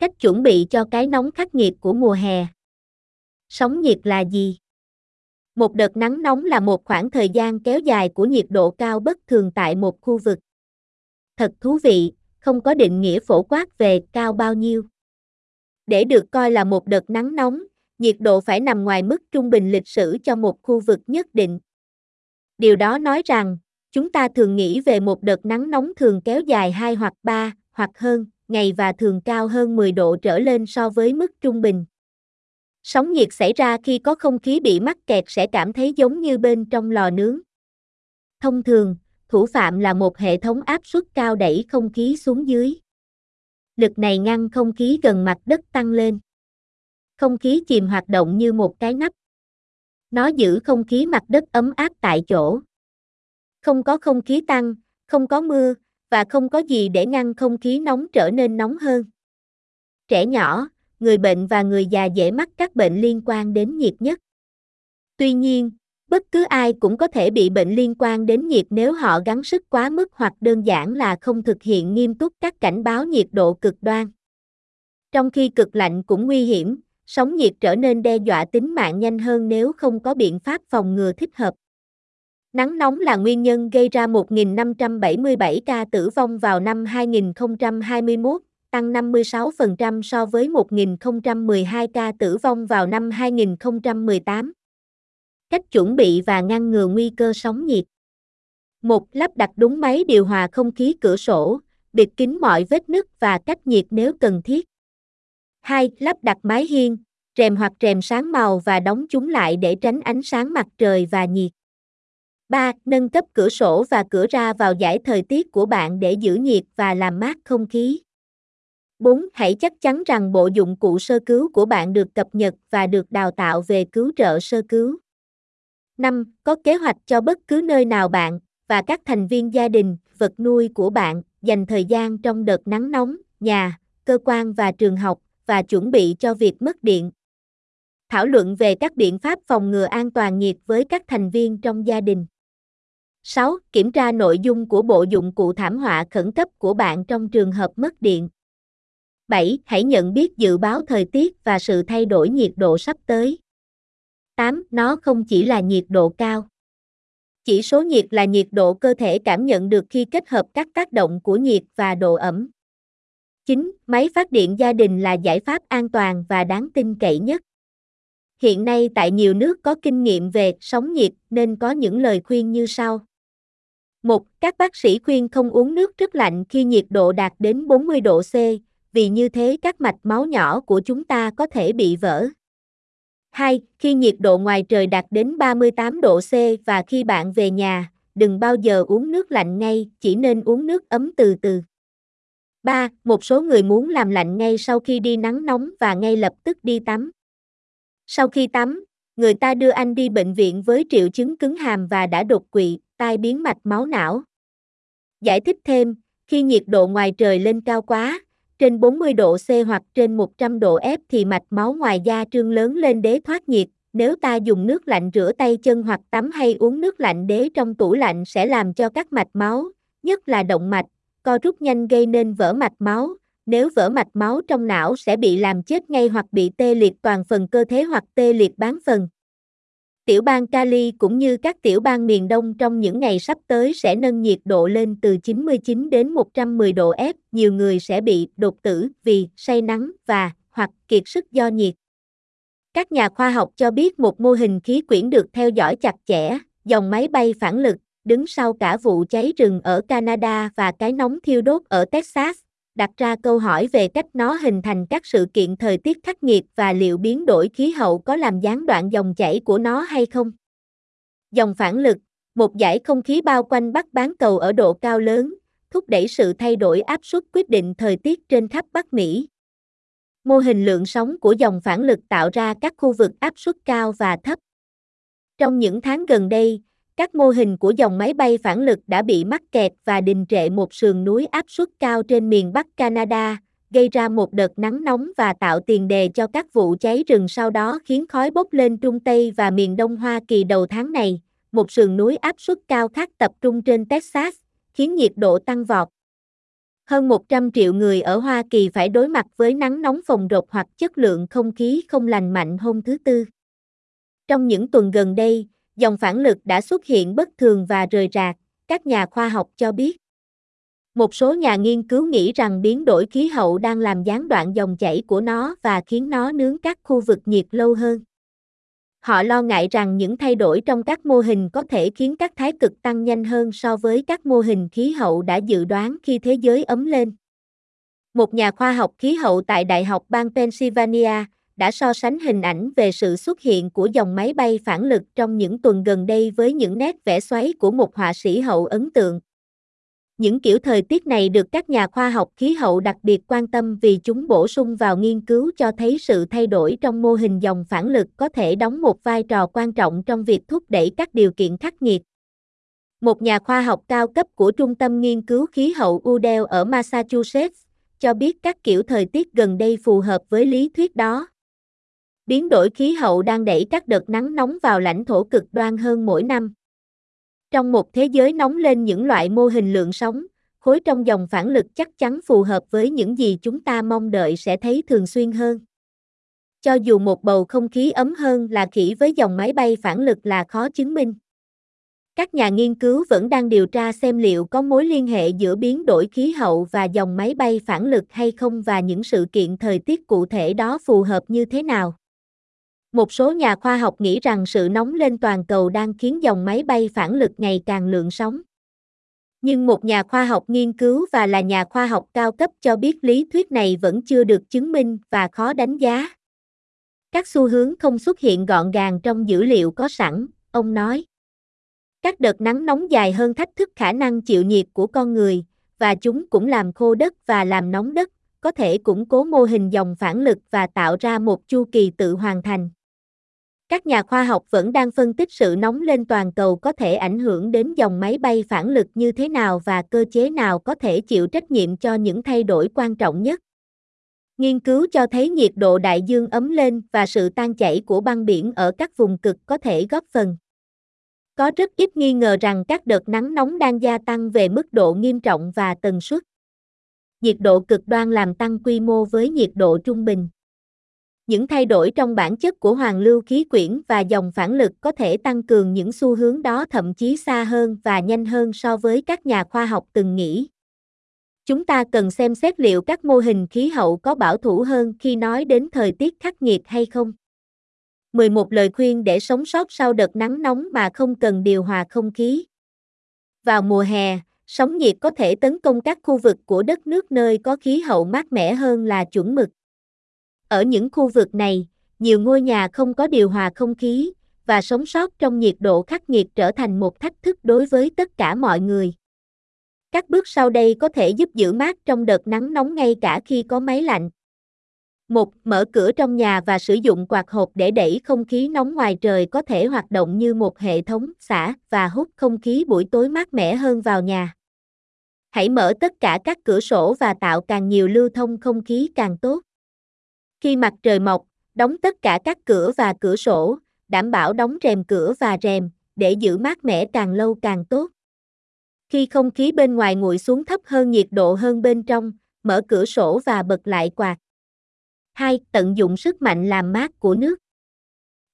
Cách chuẩn bị cho cái nóng khắc nghiệt của mùa hè. Sóng nhiệt là gì? Một đợt nắng nóng là một khoảng thời gian kéo dài của nhiệt độ cao bất thường tại một khu vực. Thật thú vị, không có định nghĩa phổ quát về cao bao nhiêu. Để được coi là một đợt nắng nóng, nhiệt độ phải nằm ngoài mức trung bình lịch sử cho một khu vực nhất định. Điều đó nói rằng, chúng ta thường nghĩ về một đợt nắng nóng thường kéo dài 2 hoặc 3, hoặc hơn, ngày và thường cao hơn 10 độ trở lên so với mức trung bình. Sóng nhiệt xảy ra khi có không khí bị mắc kẹt sẽ cảm thấy giống như bên trong lò nướng. Thông thường, thủ phạm là một hệ thống áp suất cao đẩy không khí xuống dưới. Lực này ngăn không khí gần mặt đất tăng lên. Không khí chìm hoạt động như một cái nắp. Nó giữ không khí mặt đất ấm áp tại chỗ. Không có không khí tăng, không có mưa, và không có gì để ngăn không khí nóng trở nên nóng hơn. Trẻ nhỏ, người bệnh và người già dễ mắc các bệnh liên quan đến nhiệt nhất. Tuy nhiên, bất cứ ai cũng có thể bị bệnh liên quan đến nhiệt nếu họ gắng sức quá mức hoặc đơn giản là không thực hiện nghiêm túc các cảnh báo nhiệt độ cực đoan. Trong khi cực lạnh cũng nguy hiểm, sóng nhiệt trở nên đe dọa tính mạng nhanh hơn nếu không có biện pháp phòng ngừa thích hợp. Nắng nóng là nguyên nhân gây ra 1.577 ca tử vong vào năm 2021, tăng 56% so với 1.012 ca tử vong vào năm 2018. Cách chuẩn bị và ngăn ngừa nguy cơ sóng nhiệt. 1. Lắp đặt đúng máy điều hòa không khí cửa sổ, bịt kín mọi vết nứt và cách nhiệt nếu cần thiết. 2. Lắp đặt mái hiên, rèm hoặc rèm sáng màu và đóng chúng lại để tránh ánh sáng mặt trời và nhiệt. 3. Nâng cấp cửa sổ và cửa ra vào giải thời tiết của bạn để giữ nhiệt và làm mát không khí. 4. Hãy chắc chắn rằng bộ dụng cụ sơ cứu của bạn được cập nhật và được đào tạo về cứu trợ sơ cứu. 5. Có kế hoạch cho bất cứ nơi nào bạn và các thành viên gia đình, vật nuôi của bạn dành thời gian trong đợt nắng nóng, nhà, cơ quan và trường học và chuẩn bị cho việc mất điện. Thảo luận về các biện pháp phòng ngừa an toàn nhiệt với các thành viên trong gia đình. 6. Kiểm tra nội dung của bộ dụng cụ thảm họa khẩn cấp của bạn trong trường hợp mất điện. 7. Hãy nhận biết dự báo thời tiết và sự thay đổi nhiệt độ sắp tới. 8. Nó không chỉ là nhiệt độ cao. Chỉ số nhiệt là nhiệt độ cơ thể cảm nhận được khi kết hợp các tác động của nhiệt và độ ẩm. 9. Máy phát điện gia đình là giải pháp an toàn và đáng tin cậy nhất. Hiện nay tại nhiều nước có kinh nghiệm về sóng nhiệt nên có những lời khuyên như sau. 1. Các bác sĩ khuyên không uống nước rất lạnh khi nhiệt độ đạt đến 40 độ C, vì như thế các mạch máu nhỏ của chúng ta có thể bị vỡ. 2. Khi nhiệt độ ngoài trời đạt đến 38 độ C và khi bạn về nhà, đừng bao giờ uống nước lạnh ngay, chỉ nên uống nước ấm từ từ. 3. Một số người muốn làm lạnh ngay sau khi đi nắng nóng và ngay lập tức đi tắm. Sau khi tắm, người ta đưa anh đi bệnh viện với triệu chứng cứng hàm và đã đột quỵ, tai biến mạch máu não. Giải thích thêm, khi nhiệt độ ngoài trời lên cao quá, trên 40 độ C hoặc trên 100 độ F thì mạch máu ngoài da trương lớn lên đế thoát nhiệt. Nếu ta dùng nước lạnh rửa tay chân hoặc tắm hay uống nước lạnh đế trong tủ lạnh sẽ làm cho các mạch máu, nhất là động mạch, co rút nhanh gây nên vỡ mạch máu. Nếu vỡ mạch máu trong não sẽ bị làm chết ngay hoặc bị tê liệt toàn phần cơ thể hoặc tê liệt bán phần. Tiểu bang Cali cũng như các tiểu bang miền Đông trong những ngày sắp tới sẽ nâng nhiệt độ lên từ 99 đến 110 độ F. Nhiều người sẽ bị đột tử vì say nắng và hoặc kiệt sức do nhiệt. Các nhà khoa học cho biết một mô hình khí quyển được theo dõi chặt chẽ, dòng máy bay phản lực, đứng sau cả vụ cháy rừng ở Canada và cái nóng thiêu đốt ở Texas, đặt ra câu hỏi về cách nó hình thành các sự kiện thời tiết khắc nghiệt và liệu biến đổi khí hậu có làm gián đoạn dòng chảy của nó hay không. Dòng phản lực, một dải không khí bao quanh Bắc bán cầu ở độ cao lớn, thúc đẩy sự thay đổi áp suất quyết định thời tiết trên khắp Bắc Mỹ. Mô hình lượng sóng của dòng phản lực tạo ra các khu vực áp suất cao và thấp. Trong những tháng gần đây, các mô hình của dòng máy bay phản lực đã bị mắc kẹt và đình trệ một sườn núi áp suất cao trên miền Bắc Canada, gây ra một đợt nắng nóng và tạo tiền đề cho các vụ cháy rừng sau đó khiến khói bốc lên Trung Tây và miền Đông Hoa Kỳ đầu tháng này. Một sườn núi áp suất cao khác tập trung trên Texas, khiến nhiệt độ tăng vọt. Hơn 100 triệu người ở Hoa Kỳ phải đối mặt với nắng nóng phồng rộp hoặc chất lượng không khí không lành mạnh hôm thứ Tư. Trong những tuần gần đây, dòng phản lực đã xuất hiện bất thường và rời rạc, các nhà khoa học cho biết. Một số nhà nghiên cứu nghĩ rằng biến đổi khí hậu đang làm gián đoạn dòng chảy của nó và khiến nó nướng các khu vực nhiệt lâu hơn. Họ lo ngại rằng những thay đổi trong các mô hình có thể khiến các thái cực tăng nhanh hơn so với các mô hình khí hậu đã dự đoán khi thế giới ấm lên. Một nhà khoa học khí hậu tại Đại học bang Pennsylvania đã so sánh hình ảnh về sự xuất hiện của dòng máy bay phản lực trong những tuần gần đây với những nét vẽ xoáy của một họa sĩ hậu ấn tượng. Những kiểu thời tiết này được các nhà khoa học khí hậu đặc biệt quan tâm vì chúng bổ sung vào nghiên cứu cho thấy sự thay đổi trong mô hình dòng phản lực có thể đóng một vai trò quan trọng trong việc thúc đẩy các điều kiện khắc nghiệt. Một nhà khoa học cao cấp của Trung tâm Nghiên cứu Khí hậu Udell ở Massachusetts cho biết các kiểu thời tiết gần đây phù hợp với lý thuyết đó. Biến đổi khí hậu đang đẩy các đợt nắng nóng vào lãnh thổ cực đoan hơn mỗi năm. Trong một thế giới nóng lên những loại mô hình lượng sóng, khối trong dòng phản lực chắc chắn phù hợp với những gì chúng ta mong đợi sẽ thấy thường xuyên hơn. Cho dù một bầu không khí ấm hơn là khỉ với dòng máy bay phản lực là khó chứng minh. Các nhà nghiên cứu vẫn đang điều tra xem liệu có mối liên hệ giữa biến đổi khí hậu và dòng máy bay phản lực hay không và những sự kiện thời tiết cụ thể đó phù hợp như thế nào. Một số nhà khoa học nghĩ rằng sự nóng lên toàn cầu đang khiến dòng máy bay phản lực ngày càng lượng sóng. Nhưng một nhà khoa học nghiên cứu và là nhà khoa học cao cấp cho biết lý thuyết này vẫn chưa được chứng minh và khó đánh giá. Các xu hướng không xuất hiện gọn gàng trong dữ liệu có sẵn, ông nói. Các đợt nắng nóng dài hơn thách thức khả năng chịu nhiệt của con người, và chúng cũng làm khô đất và làm nóng đất, có thể củng cố mô hình dòng phản lực và tạo ra một chu kỳ tự hoàn thành. Các nhà khoa học vẫn đang phân tích sự nóng lên toàn cầu có thể ảnh hưởng đến dòng máy bay phản lực như thế nào và cơ chế nào có thể chịu trách nhiệm cho những thay đổi quan trọng nhất. Nghiên cứu cho thấy nhiệt độ đại dương ấm lên và sự tan chảy của băng biển ở các vùng cực có thể góp phần. Có rất ít nghi ngờ rằng các đợt nắng nóng đang gia tăng về mức độ nghiêm trọng và tần suất. Nhiệt độ cực đoan làm tăng quy mô với nhiệt độ trung bình. Những thay đổi trong bản chất của hoàng lưu khí quyển và dòng phản lực có thể tăng cường những xu hướng đó thậm chí xa hơn và nhanh hơn so với các nhà khoa học từng nghĩ. Chúng ta cần xem xét liệu các mô hình khí hậu có bảo thủ hơn khi nói đến thời tiết khắc nghiệt hay không. 11 lời khuyên để sống sót sau đợt nắng nóng mà không cần điều hòa không khí. Vào mùa hè, sóng nhiệt có thể tấn công các khu vực của đất nước nơi có khí hậu mát mẻ hơn là chuẩn mực. Ở những khu vực này, nhiều ngôi nhà không có điều hòa không khí, và sống sót trong nhiệt độ khắc nghiệt trở thành một thách thức đối với tất cả mọi người. Các bước sau đây có thể giúp giữ mát trong đợt nắng nóng ngay cả khi có máy lạnh. 1. Mở cửa trong nhà và sử dụng quạt hộp để đẩy không khí nóng ngoài trời có thể hoạt động như một hệ thống xả và hút không khí buổi tối mát mẻ hơn vào nhà. Hãy mở tất cả các cửa sổ và tạo càng nhiều lưu thông không khí càng tốt. Khi mặt trời mọc, đóng tất cả các cửa và cửa sổ, đảm bảo đóng rèm cửa và rèm, để giữ mát mẻ càng lâu càng tốt. Khi không khí bên ngoài nguội xuống thấp hơn nhiệt độ hơn bên trong, mở cửa sổ và bật lại quạt. 2. Tận dụng sức mạnh làm mát của nước.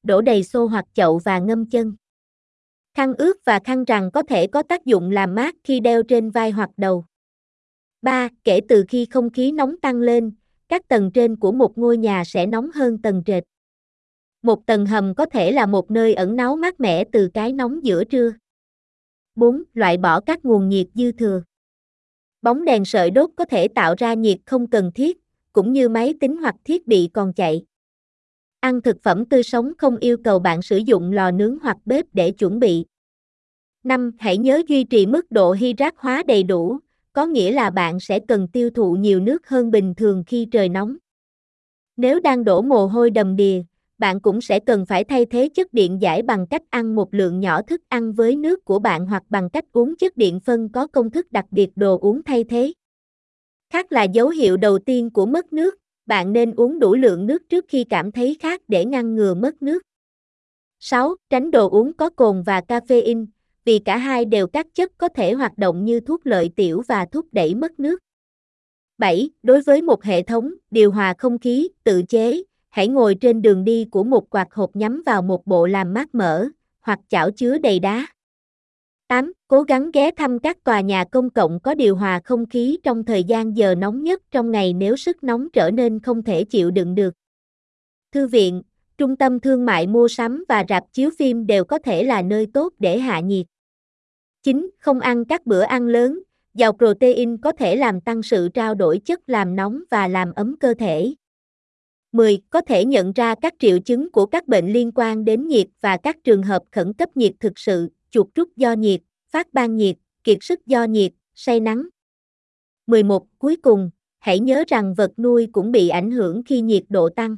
Đổ đầy xô hoặc chậu và ngâm chân. Khăn ướt và khăn rằng có thể có tác dụng làm mát khi đeo trên vai hoặc đầu. 3. Kể từ khi không khí nóng tăng lên, các tầng trên của một ngôi nhà sẽ nóng hơn tầng trệt. Một tầng hầm có thể là một nơi ẩn náu mát mẻ từ cái nóng giữa trưa. 4. Loại bỏ các nguồn nhiệt dư thừa. Bóng đèn sợi đốt có thể tạo ra nhiệt không cần thiết, cũng như máy tính hoặc thiết bị còn chạy. Ăn thực phẩm tươi sống không yêu cầu bạn sử dụng lò nướng hoặc bếp để chuẩn bị. 5. Hãy nhớ duy trì mức độ hydrat hóa đầy đủ, có nghĩa là bạn sẽ cần tiêu thụ nhiều nước hơn bình thường khi trời nóng. Nếu đang đổ mồ hôi đầm đìa, bạn cũng sẽ cần phải thay thế chất điện giải bằng cách ăn một lượng nhỏ thức ăn với nước của bạn hoặc bằng cách uống chất điện phân có công thức đặc biệt đồ uống thay thế. Khát là dấu hiệu đầu tiên của mất nước, bạn nên uống đủ lượng nước trước khi cảm thấy khát để ngăn ngừa mất nước. 6. Tránh đồ uống có cồn và caffeine, vì cả hai đều các chất có thể hoạt động như thuốc lợi tiểu và thúc đẩy mất nước. 7. Đối với một hệ thống điều hòa không khí tự chế, hãy ngồi trên đường đi của một quạt hộp nhắm vào một bộ làm mát mở hoặc chảo chứa đầy đá. 8. Cố gắng ghé thăm các tòa nhà công cộng có điều hòa không khí trong thời gian giờ nóng nhất trong ngày nếu sức nóng trở nên không thể chịu đựng được. Thư viện, trung tâm thương mại mua sắm và rạp chiếu phim đều có thể là nơi tốt để hạ nhiệt. 9. Không ăn các bữa ăn lớn, giàu protein có thể làm tăng sự trao đổi chất làm nóng và làm ấm cơ thể. 10. Có thể nhận ra các triệu chứng của các bệnh liên quan đến nhiệt và các trường hợp khẩn cấp nhiệt thực sự, chuột rút do nhiệt, phát ban nhiệt, kiệt sức do nhiệt, say nắng. 11. Cuối cùng, hãy nhớ rằng vật nuôi cũng bị ảnh hưởng khi nhiệt độ tăng.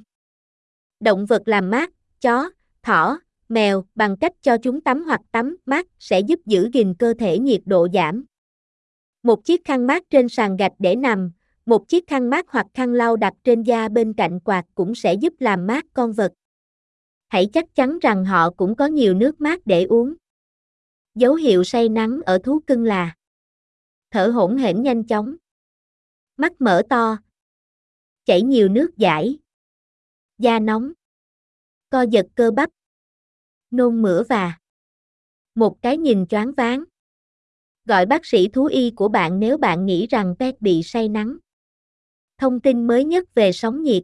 Động vật làm mát, chó, thỏ, mèo bằng cách cho chúng tắm hoặc tắm mát sẽ giúp giữ gìn cơ thể nhiệt độ giảm. Một chiếc khăn mát trên sàn gạch để nằm, một chiếc khăn mát hoặc khăn lau đặt trên da bên cạnh quạt cũng sẽ giúp làm mát con vật. Hãy chắc chắn rằng họ cũng có nhiều nước mát để uống. Dấu hiệu say nắng ở thú cưng là thở hổn hển nhanh chóng, mắt mở to, chảy nhiều nước giải, da nóng, co giật cơ bắp, nôn mửa và một cái nhìn choáng váng. Gọi bác sĩ thú y của bạn nếu bạn nghĩ rằng pet bị say nắng. Thông tin mới nhất về sóng nhiệt.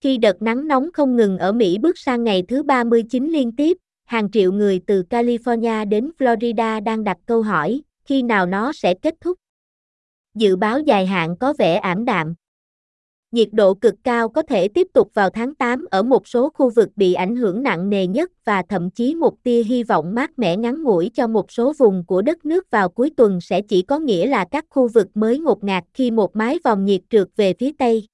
Khi đợt nắng nóng không ngừng ở Mỹ bước sang ngày thứ 39 liên tiếp, hàng triệu người từ California đến Florida đang đặt câu hỏi, khi nào nó sẽ kết thúc? Dự báo dài hạn có vẻ ảm đạm. Nhiệt độ cực cao có thể tiếp tục vào tháng 8 ở một số khu vực bị ảnh hưởng nặng nề nhất và thậm chí một tia hy vọng mát mẻ ngắn ngủi cho một số vùng của đất nước vào cuối tuần sẽ chỉ có nghĩa là các khu vực mới ngột ngạt khi một mái vòng nhiệt trượt về phía Tây.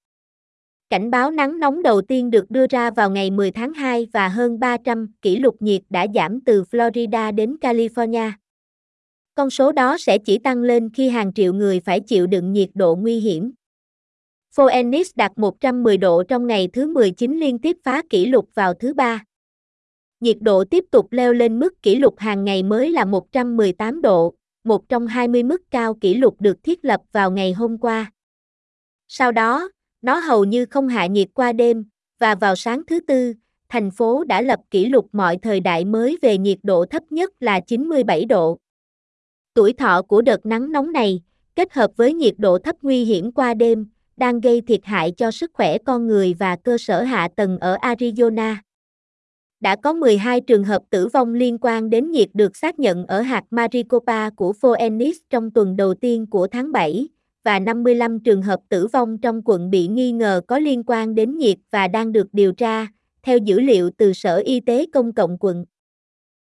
Cảnh báo nắng nóng đầu tiên được đưa ra vào ngày 10 tháng 2 và hơn 300 kỷ lục nhiệt đã giảm từ Florida đến California. Con số đó sẽ chỉ tăng lên khi hàng triệu người phải chịu đựng nhiệt độ nguy hiểm. Phoenix đạt 110 độ trong ngày thứ 19 liên tiếp phá kỷ lục vào thứ ba. Nhiệt độ tiếp tục leo lên mức kỷ lục hàng ngày mới là 118 độ, một trong 20 mức cao kỷ lục được thiết lập vào ngày hôm qua. Sau đó, nó hầu như không hạ nhiệt qua đêm, và vào sáng thứ tư, thành phố đã lập kỷ lục mọi thời đại mới về nhiệt độ thấp nhất là 97 độ. Tuổi thọ của đợt nắng nóng này, kết hợp với nhiệt độ thấp nguy hiểm qua đêm, đang gây thiệt hại cho sức khỏe con người và cơ sở hạ tầng ở Arizona. Đã có 12 trường hợp tử vong liên quan đến nhiệt được xác nhận ở hạt Maricopa của Phoenix trong tuần đầu tiên của tháng 7, và 55 trường hợp tử vong trong quận bị nghi ngờ có liên quan đến nhiệt và đang được điều tra, theo dữ liệu từ Sở Y tế Công cộng quận.